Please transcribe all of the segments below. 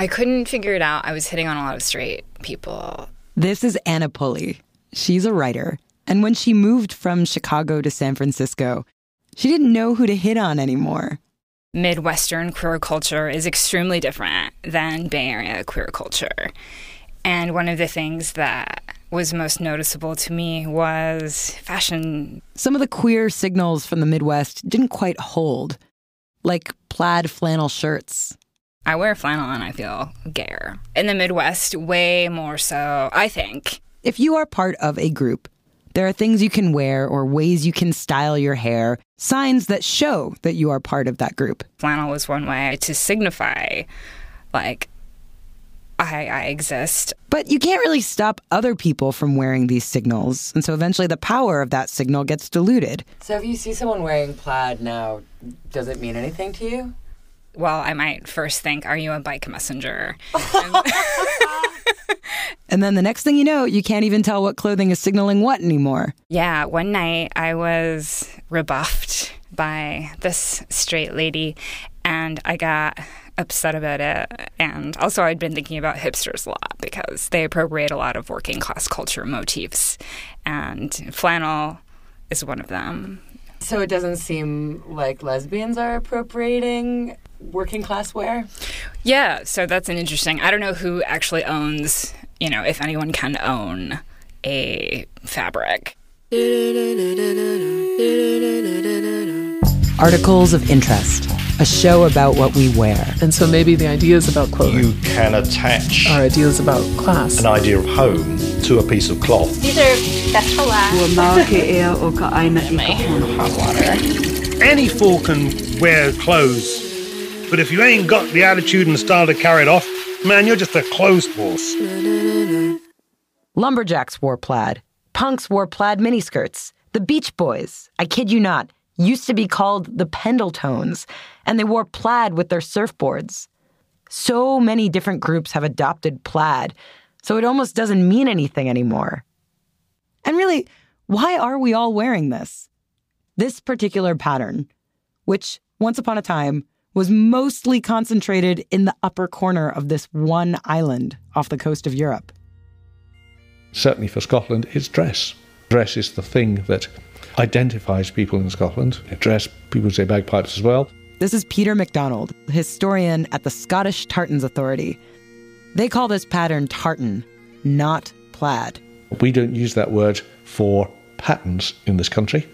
I couldn't figure it out. I was hitting on a lot of straight people. This is Anna Pulley. She's a writer. And when she moved from Chicago to San Francisco, she didn't know who to hit on anymore. Midwestern queer culture is extremely different than Bay Area queer culture. And one of the things that was most noticeable to me was fashion. Some of the queer signals from the Midwest didn't quite hold, like plaid flannel shirts. I wear flannel and I feel gayer. In the Midwest, way more so, I think. If you are part of a group, there are things you can wear or ways you can style your hair, signs that show that you are part of that group. Flannel was one way to signify, like, I, I exist. But you can't really stop other people from wearing these signals. And so eventually the power of that signal gets diluted. So if you see someone wearing plaid now, does it mean anything to you? Well, I might first think, Are you a bike messenger? and then the next thing you know, you can't even tell what clothing is signaling what anymore. Yeah, one night I was rebuffed by this straight lady, and I got upset about it. And also, I'd been thinking about hipsters a lot because they appropriate a lot of working class culture motifs, and flannel is one of them. So it doesn't seem like lesbians are appropriating working class wear? Yeah, so that's an interesting. I don't know who actually owns, you know, if anyone can own a fabric. Articles of Interest, a show about what we wear. And so maybe the ideas about clothing. You can attach our ideas about class. An idea of home to a piece of cloth. These are best for last. Hot water. Any fool can wear clothes, but if you ain't got the attitude and style to carry it off, man, you're just a clothes horse. Lumberjacks wore plaid. Punks wore plaid miniskirts. The Beach Boys, I kid you not, used to be called the Pendletones, and they wore plaid with their surfboards. So many different groups have adopted plaid, so it almost doesn't mean anything anymore. And really, why are we all wearing this? This particular pattern, which once upon a time was mostly concentrated in the upper corner of this one island off the coast of Europe. Certainly for Scotland, it's dress. Dress is the thing that identifies people in Scotland. Dress, people say bagpipes as well. This is Peter MacDonald, historian at the Scottish Tartans Authority. They call this pattern tartan, not plaid. We don't use that word for patterns in this country.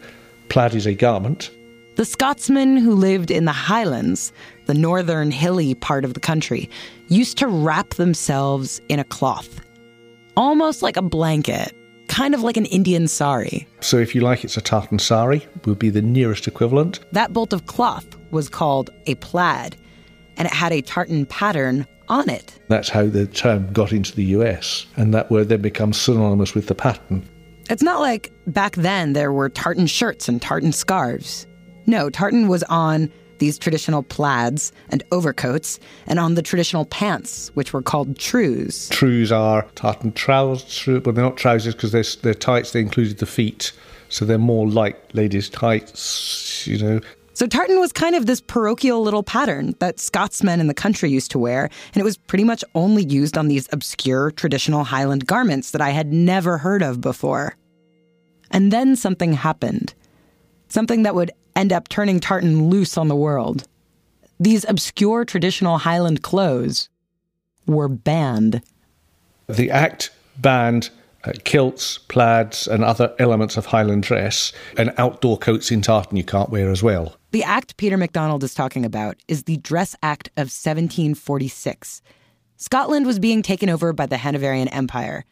Plaid is a garment. The Scotsmen who lived in the Highlands, the northern hilly part of the country, used to wrap themselves in a cloth, almost like a blanket kind of like an Indian sari. So, if you like, it's a tartan sari, would be the nearest equivalent. That bolt of cloth was called a plaid, and it had a tartan pattern on it. That's how the term got into the US, and that word then becomes synonymous with the pattern. It's not like back then there were tartan shirts and tartan scarves. No, tartan was on these traditional plaids and overcoats, and on the traditional pants, which were called trews. Trews are tartan trousers, but they're not trousers because they're, they're tights, they included the feet. So they're more like ladies' tights, you know. So tartan was kind of this parochial little pattern that Scotsmen in the country used to wear, and it was pretty much only used on these obscure traditional Highland garments that I had never heard of before. And then something happened. Something that would end up turning tartan loose on the world. These obscure traditional Highland clothes were banned. The Act banned uh, kilts, plaids, and other elements of Highland dress, and outdoor coats in tartan you can't wear as well. The Act Peter MacDonald is talking about is the Dress Act of 1746. Scotland was being taken over by the Hanoverian Empire,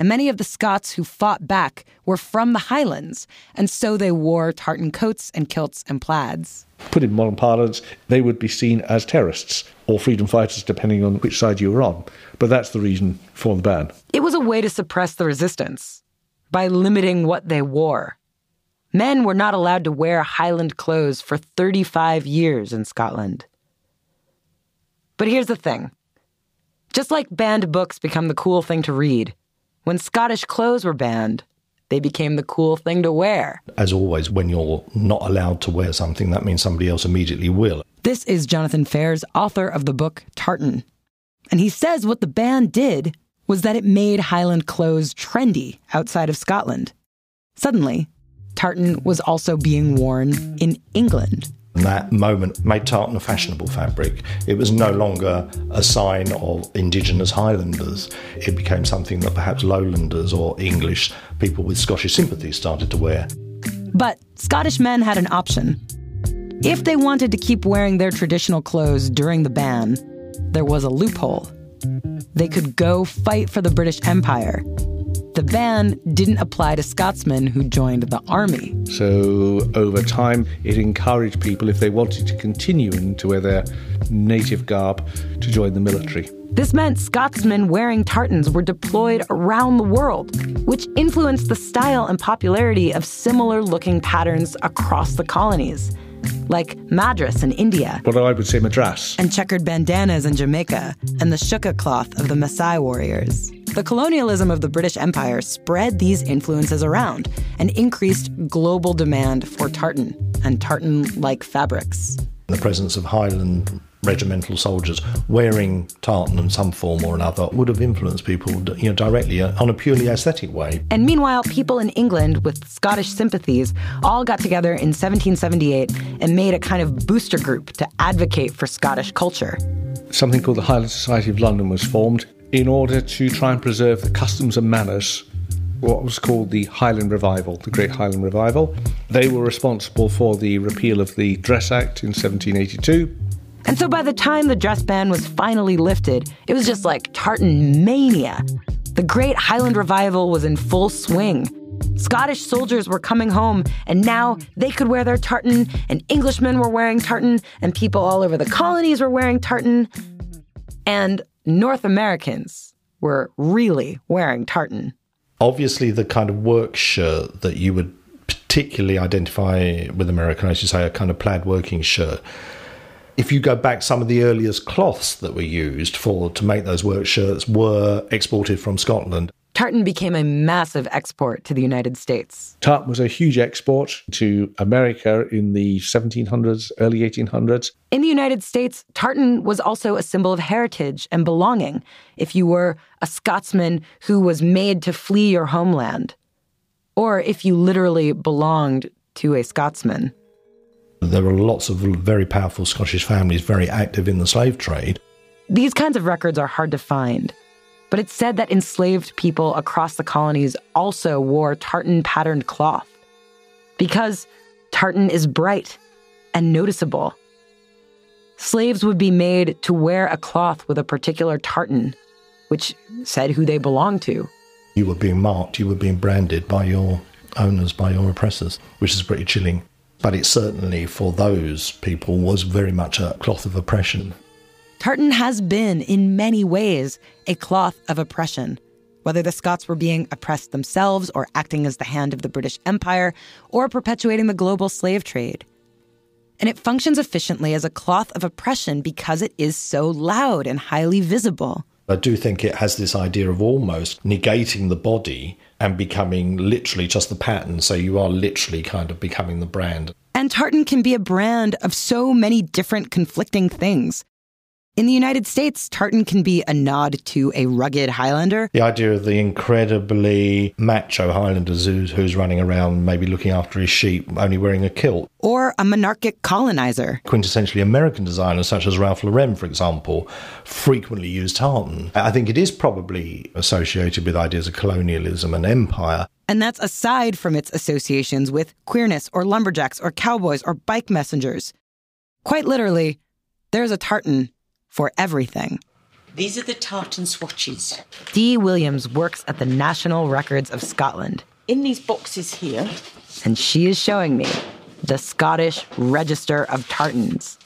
and many of the Scots who fought back were from the Highlands, and so they wore tartan coats and kilts and plaids. Put in modern parlance, they would be seen as terrorists or freedom fighters, depending on which side you were on. But that's the reason for the ban. It was a way to suppress the resistance by limiting what they wore. Men were not allowed to wear Highland clothes for 35 years in Scotland. But here's the thing just like banned books become the cool thing to read, when Scottish clothes were banned, they became the cool thing to wear. As always, when you're not allowed to wear something, that means somebody else immediately will. This is Jonathan Faiers, author of the book Tartan. And he says what the ban did was that it made Highland clothes trendy outside of Scotland. Suddenly, tartan was also being worn in England. That moment made tartan a fashionable fabric. It was no longer a sign of indigenous Highlanders. It became something that perhaps Lowlanders or English people with Scottish sympathies started to wear. But Scottish men had an option. If they wanted to keep wearing their traditional clothes during the ban, there was a loophole. They could go fight for the British Empire the ban didn't apply to Scotsmen who joined the army. So, over time, it encouraged people, if they wanted to continue to wear their native garb, to join the military. This meant Scotsmen wearing tartans were deployed around the world, which influenced the style and popularity of similar looking patterns across the colonies, like Madras in India. What I would say Madras. And checkered bandanas in Jamaica, and the shuka cloth of the Maasai warriors. The colonialism of the British Empire spread these influences around and increased global demand for tartan and tartan like fabrics. The presence of Highland regimental soldiers wearing tartan in some form or another would have influenced people you know, directly uh, on a purely aesthetic way. And meanwhile, people in England with Scottish sympathies all got together in 1778 and made a kind of booster group to advocate for Scottish culture. Something called the Highland Society of London was formed in order to try and preserve the customs and manners what was called the Highland Revival, the Great Highland Revival. They were responsible for the repeal of the Dress Act in 1782. And so by the time the dress ban was finally lifted, it was just like tartan mania. The Great Highland Revival was in full swing. Scottish soldiers were coming home, and now they could wear their tartan, and Englishmen were wearing tartan, and people all over the colonies were wearing tartan. And North Americans were really wearing tartan. Obviously, the kind of work shirt that you would particularly identify with American, as you say, a kind of plaid working shirt. If you go back, some of the earliest cloths that were used for to make those work shirts were exported from Scotland. Tartan became a massive export to the United States. Tartan was a huge export to America in the 1700s, early 1800s. In the United States, tartan was also a symbol of heritage and belonging if you were a Scotsman who was made to flee your homeland, or if you literally belonged to a Scotsman. There were lots of very powerful Scottish families very active in the slave trade. These kinds of records are hard to find. But it's said that enslaved people across the colonies also wore tartan patterned cloth because tartan is bright and noticeable. Slaves would be made to wear a cloth with a particular tartan, which said who they belonged to. You were being marked, you were being branded by your owners, by your oppressors, which is pretty chilling. But it certainly, for those people, was very much a cloth of oppression. Tartan has been, in many ways, a cloth of oppression. Whether the Scots were being oppressed themselves or acting as the hand of the British Empire or perpetuating the global slave trade. And it functions efficiently as a cloth of oppression because it is so loud and highly visible. I do think it has this idea of almost negating the body and becoming literally just the pattern. So you are literally kind of becoming the brand. And tartan can be a brand of so many different conflicting things. In the United States, tartan can be a nod to a rugged Highlander. The idea of the incredibly macho Highlander who's, who's running around, maybe looking after his sheep, only wearing a kilt. Or a monarchic colonizer. Quintessentially American designers, such as Ralph Lauren, for example, frequently used tartan. I think it is probably associated with ideas of colonialism and empire. And that's aside from its associations with queerness or lumberjacks or cowboys or bike messengers. Quite literally, there's a tartan for everything. These are the tartan swatches. Dee Williams works at the National Records of Scotland. In these boxes here. And she is showing me the Scottish Register of Tartans,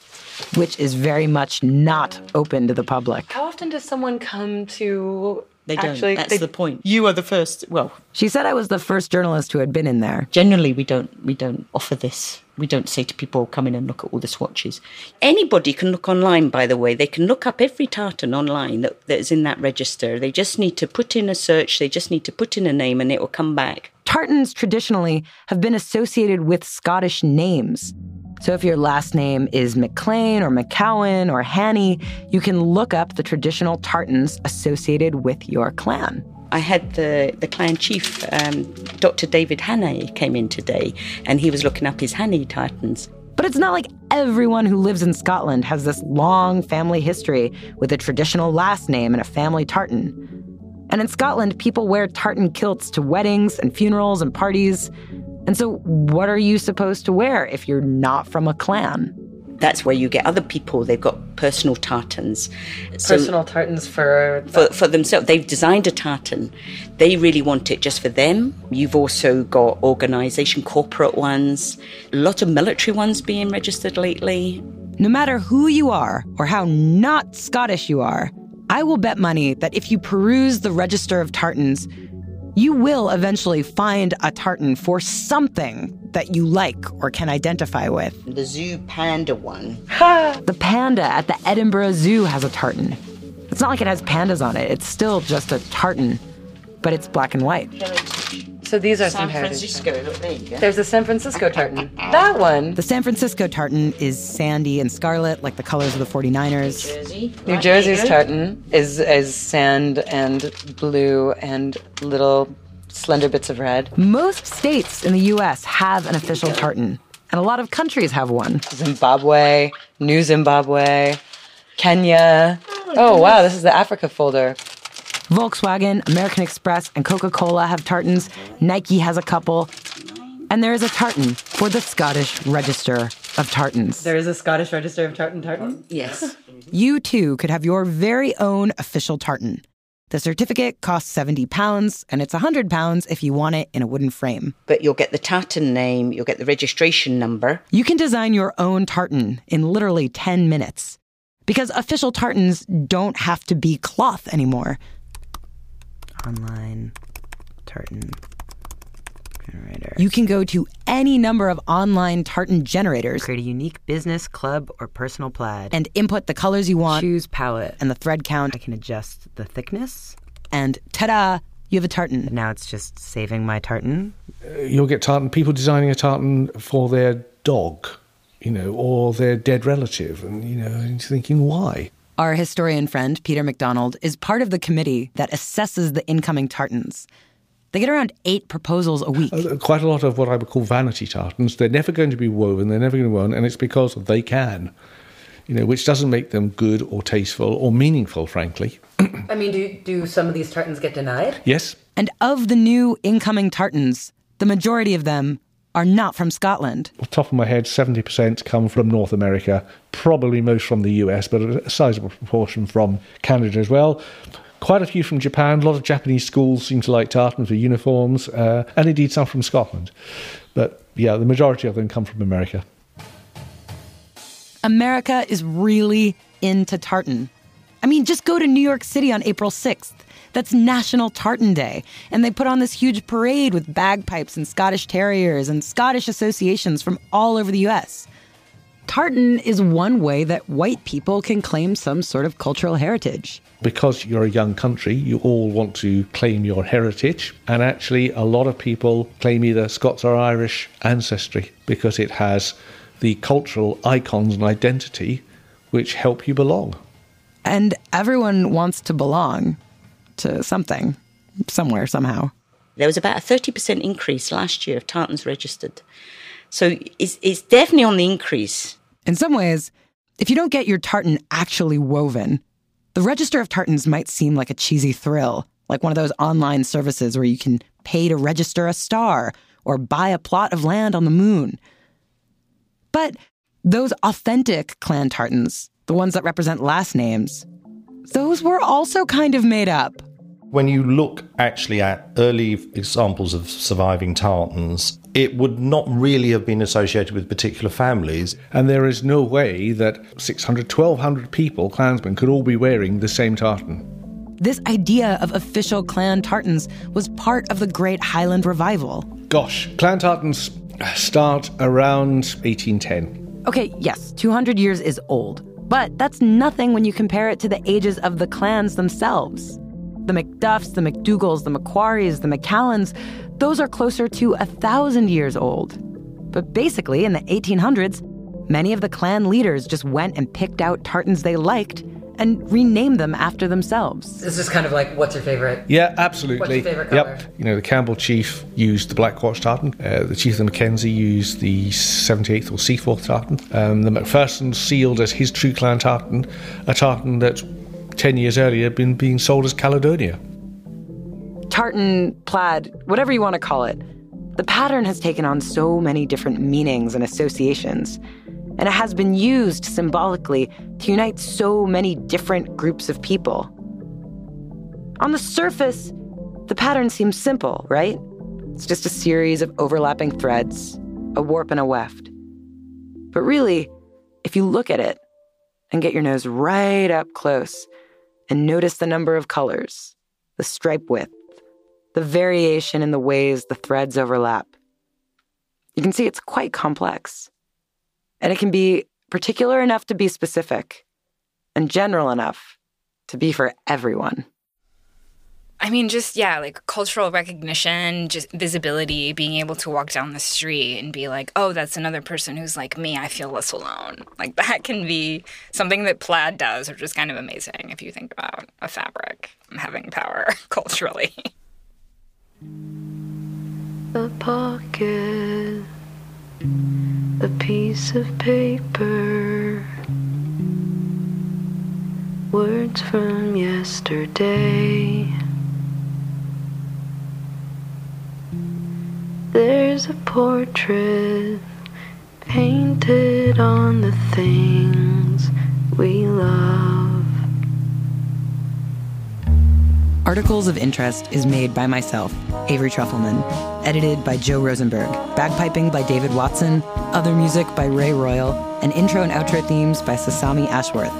which is very much not open to the public. How often does someone come to they don't. Actually, That's they, the point. You are the first. Well, she said I was the first journalist who had been in there. Generally, we don't. We don't offer this. We don't say to people, "Come in and look at all the swatches." Anybody can look online. By the way, they can look up every tartan online that, that is in that register. They just need to put in a search. They just need to put in a name, and it will come back. Tartans traditionally have been associated with Scottish names. So if your last name is McLean or McCowan or Hannay, you can look up the traditional tartans associated with your clan. I had the, the clan chief, um, Dr. David Hannay, came in today, and he was looking up his Hannay tartans. But it's not like everyone who lives in Scotland has this long family history with a traditional last name and a family tartan. And in Scotland, people wear tartan kilts to weddings and funerals and parties. And so, what are you supposed to wear if you're not from a clan? That's where you get other people. They've got personal tartans. So- Personal tartans for for, for themselves. They've designed a tartan. They really want it just for them. You've also got organisation, corporate ones, a lot of military ones being registered lately. No matter who you are or how not Scottish you are, I will bet money that if you peruse the Register of Tartans, you will eventually find a tartan for something that you like or can identify with. The zoo panda one. The panda at the Edinburgh Zoo has a tartan. It's not like it has pandas on it, it's still just a tartan, but it's black and white. So these are San some heritage. Francisco. Look, there you go. There's a San Francisco tartan. That one. The San Francisco tartan is sandy and scarlet, like the colors of the 49ers. Jersey. New Right, Jersey's there tartan is is sand and blue and little slender bits of red. Most states in the US have an official tartan, and a lot of countries have one. Zimbabwe, New Zimbabwe, Kenya. Oh, oh wow, this is the Africa folder. Volkswagen, American Express, and Coca Cola have tartans. Nike has a couple. And there is a tartan for the Scottish Register of Tartans. There is a Scottish Register of Tartan Tartan. Yes. You too could have your very own official tartan. The certificate costs 70 pounds, and it's 100 pounds if you want it in a wooden frame. But you'll get the tartan name, you'll get the registration number. You can design your own tartan in literally 10 minutes. Because official tartans don't have to be cloth anymore. Online tartan generator. You can go to any number of online tartan generators. Create a unique business, club, or personal plaid. And input the colors you want. Choose palette. And the thread count. I can adjust the thickness. And ta da! You have a tartan. Now it's just saving my tartan. Uh, you'll get tartan people designing a tartan for their dog, you know, or their dead relative, and you know, and you're thinking why. Our historian friend, Peter MacDonald, is part of the committee that assesses the incoming tartans. They get around eight proposals a week. Uh, Quite a lot of what I would call vanity tartans. They're never going to be woven. They're never going to be woven, and it's because they can. You know, which doesn't make them good or tasteful or meaningful, frankly. I mean, do do some of these tartans get denied? Yes, And of the new incoming tartans, the majority of them are not from Scotland. off top of my head, 70% come from North America, probably most from the US, but a sizable proportion from Canada as well. Quite a few from Japan. A lot of Japanese schools seem to like tartans for uniforms, uh, and indeed some from Scotland. But yeah, the majority of them come from America. America is really into tartan. I mean, just go to New York City on April 6th. That's National Tartan Day. And they put on this huge parade with bagpipes and Scottish terriers and Scottish associations from all over the US. Tartan is one way that white people can claim some sort of cultural heritage. Because you're a young country, you all want to claim your heritage, and actually, a lot of people claim either Scots or Irish ancestry because it has the cultural icons and identity which help you belong. And everyone wants to belong to something, somewhere, somehow. There was about a 30% increase last year of tartans registered. So it's, it's definitely on the increase. In some ways, if you don't get your tartan actually woven, the Register of Tartans might seem like a cheesy thrill, like one of those online services where you can pay to register a star or buy a plot of land on the moon. But those authentic clan tartans, the ones that represent last names, those were also kind of made up. When you look actually at early examples of surviving tartans, it would not really have been associated with particular families. And there is no way that 600, 1200 people, clansmen, could all be wearing the same tartan. This idea of official clan tartans was part of the Great Highland Revival. Gosh, clan tartans start around 1810. Okay, yes, 200 years is old, but that's nothing when you compare it to the ages of the clans themselves. The Macduffs, the McDougals, the Macquaries, the McCallans, those are closer to a thousand years old. But basically, in the 1800s, many of the clan leaders just went and picked out tartans they liked and rename them after themselves. This is kind of like, what's your favorite? Yeah, absolutely. What's your favorite color? Yep. You know, the Campbell chief used the Black Watch tartan. Uh, the chief of the Mackenzie used the 78th or Seaforth tartan. Um, the Macpherson sealed as his true clan tartan, a tartan that 10 years earlier had been being sold as Caledonia. Tartan, plaid, whatever you want to call it, the pattern has taken on so many different meanings and associations and it has been used symbolically to unite so many different groups of people. On the surface, the pattern seems simple, right? It's just a series of overlapping threads, a warp and a weft. But really, if you look at it and get your nose right up close and notice the number of colors, the stripe width, the variation in the ways the threads overlap, you can see it's quite complex. And it can be particular enough to be specific and general enough to be for everyone. I mean, just, yeah, like cultural recognition, just visibility, being able to walk down the street and be like, oh, that's another person who's like me. I feel less alone. Like, that can be something that plaid does, which is kind of amazing if you think about a fabric having power culturally. The pocket a piece of paper, words from yesterday. There's a portrait painted on the things we love. Articles of Interest is made by myself, Avery Trufelman, edited by Joe Rosenberg, bagpiping by David Watson, other music by Ray Royal, and intro and outro themes by Sasami Ashworth.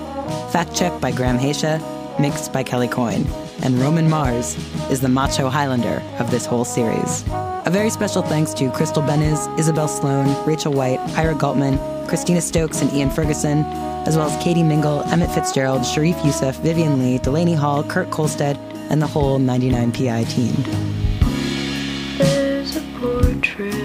Fact check by Graham Hacia, mixed by Kelly Coyne. And Roman Mars is the macho Highlander of this whole series. A very special thanks to Crystal Beniz, Isabel Sloan, Rachel White, Ira Galtman, Christina Stokes, and Ian Ferguson, as well as Katie Mingle, Emmett Fitzgerald, Sharif Youssef, Vivian Le, Delaney Hall, Kurt Kohlstedt, and the whole 99PI team. Portrait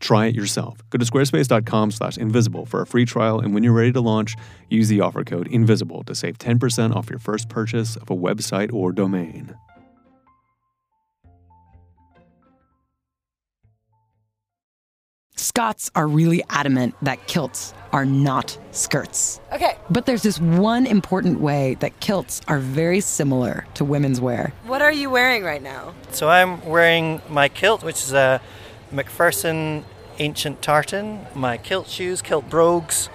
Try it yourself. Go to squarespace.com slash invisible for a free trial, and when you're ready to launch, use the offer code INVISIBLE to save 10% off your first purchase of a website or domain. Scots are really adamant that kilts are not skirts. Okay. But there's this one important way that kilts are very similar to women's wear. What are you wearing right now? So I'm wearing my kilt, which is a Macpherson ancient tartan, my kilt shoes, kilt brogues,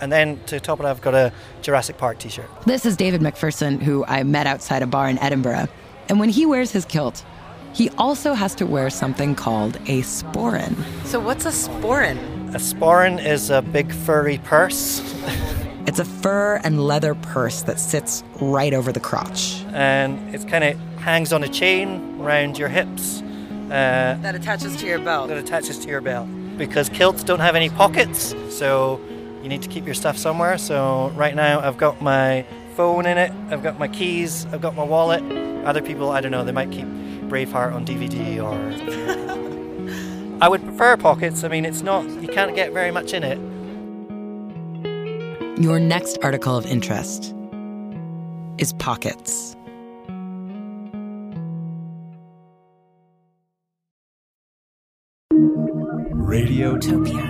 and then to top it, I've got a Jurassic Park t shirt. This is David McPherson, who I met outside a bar in Edinburgh. And when he wears his kilt, he also has to wear something called a sporran. So, what's a sporran? A sporran is a big furry purse. it's a fur and leather purse that sits right over the crotch. And it kind of hangs on a chain around your hips. Uh, that attaches to your belt. That attaches to your belt. Because kilts don't have any pockets, so you need to keep your stuff somewhere. So right now I've got my phone in it, I've got my keys, I've got my wallet. Other people, I don't know, they might keep Braveheart on DVD or. I would prefer pockets. I mean, it's not, you can't get very much in it. Your next article of interest is pockets. Utopia.